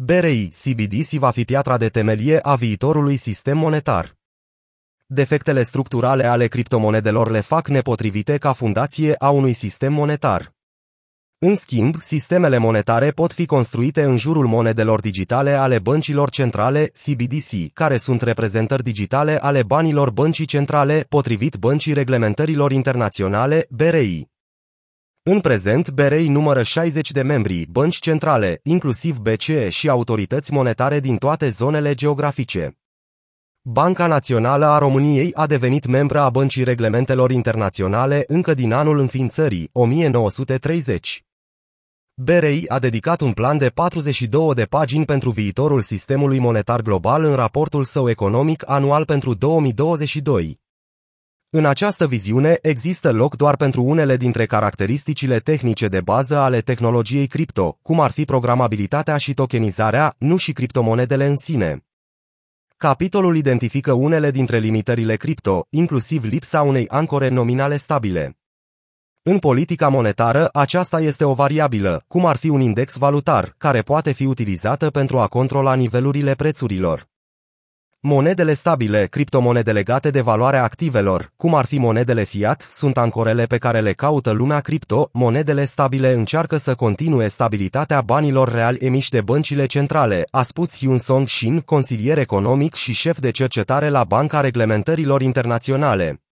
BRI CBDC va fi piatra de temelie a viitorului sistem monetar. Defectele structurale ale criptomonedelor le fac nepotrivite ca fundație a unui sistem monetar. În schimb, sistemele monetare pot fi construite în jurul monedelor digitale ale băncilor centrale CBDC, care sunt reprezentări digitale ale banilor băncii centrale, potrivit băncii reglementărilor internaționale BRI. În prezent, BRI numără 60 de membri, bănci centrale, inclusiv BCE și autorități monetare din toate zonele geografice. Banca Națională a României a devenit membră a Băncii Reglementelor Internaționale încă din anul înființării, 1930. BRI a dedicat un plan de 42 de pagini pentru viitorul sistemului monetar global în raportul său economic anual pentru 2022. În această viziune există loc doar pentru unele dintre caracteristicile tehnice de bază ale tehnologiei cripto, cum ar fi programabilitatea și tokenizarea, nu și criptomonedele în sine. Capitolul identifică unele dintre limitările cripto, inclusiv lipsa unei ancore nominale stabile. În politica monetară, aceasta este o variabilă, cum ar fi un index valutar, care poate fi utilizată pentru a controla nivelurile prețurilor. Monedele stabile, criptomonede legate de valoarea activelor, cum ar fi monedele fiat, sunt ancorele pe care le caută lumea cripto, monedele stabile încearcă să continue stabilitatea banilor reali emiși de băncile centrale, a spus Hyun Song Shin, consilier economic și șef de cercetare la Banca Reglementărilor Internaționale.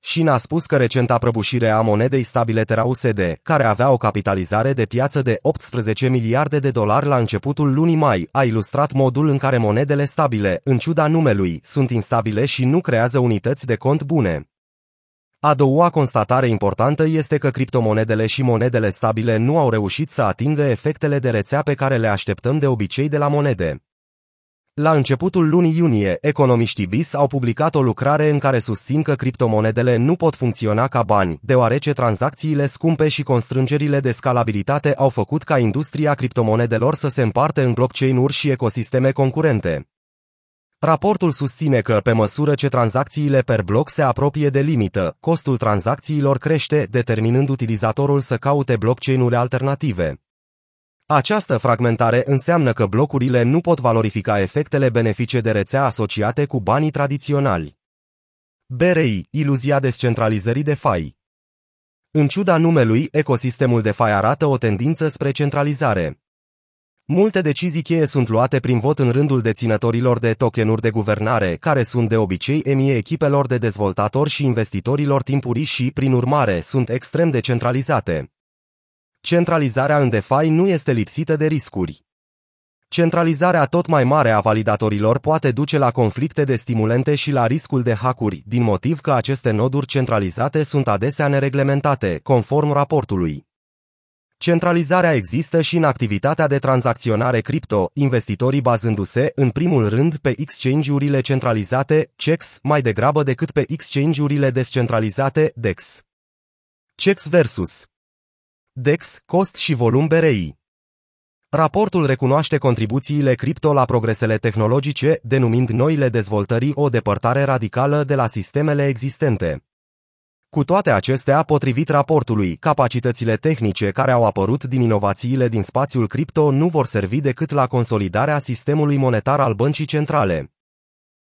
Shin a spus că recenta prăbușire a monedei stabile Terra USD, care avea o capitalizare de piață de 18 miliarde de dolari la începutul lunii mai, a ilustrat modul în care monedele stabile, în ciuda numelui, sunt instabile și nu creează unități de cont bune. A doua constatare importantă este că criptomonedele și monedele stabile nu au reușit să atingă efectele de rețea pe care le așteptăm de obicei de la monede. La începutul lunii iunie, economiștii BIS au publicat o lucrare în care susțin că criptomonedele nu pot funcționa ca bani, deoarece tranzacțiile scumpe și constrângerile de scalabilitate au făcut ca industria criptomonedelor să se împartă în blockchain-uri și ecosisteme concurente. Raportul susține că, pe măsură ce tranzacțiile per bloc se apropie de limită, costul tranzacțiilor crește, determinând utilizatorul să caute blockchain-uri alternative. Această fragmentare înseamnă că blocurile nu pot valorifica efectele benefice de rețea asociate cu banii tradiționali. BRI, iluzia descentralizării de fai. În ciuda numelui, ecosistemul de fai arată o tendință spre centralizare. Multe decizii cheie sunt luate prin vot în rândul deținătorilor de tokenuri de guvernare, care sunt de obicei emie echipelor de dezvoltatori și investitorilor timpurii și, prin urmare, sunt extrem de centralizate. Centralizarea în DeFi nu este lipsită de riscuri. Centralizarea tot mai mare a validatorilor poate duce la conflicte de stimulente și la riscul de hackuri, din motiv că aceste noduri centralizate sunt adesea nereglementate, conform raportului. Centralizarea există și în activitatea de tranzacționare cripto, investitorii bazându-se, în primul rând, pe exchange-urile centralizate, CEX, mai degrabă decât pe exchange-urile descentralizate, DEX. CEX versus DEX, cost și volum BRI. Raportul recunoaște contribuțiile cripto la progresele tehnologice, denumind noile dezvoltări o depărtare radicală de la sistemele existente. Cu toate acestea, potrivit raportului, capacitățile tehnice care au apărut din inovațiile din spațiul cripto nu vor servi decât la consolidarea sistemului monetar al băncii centrale.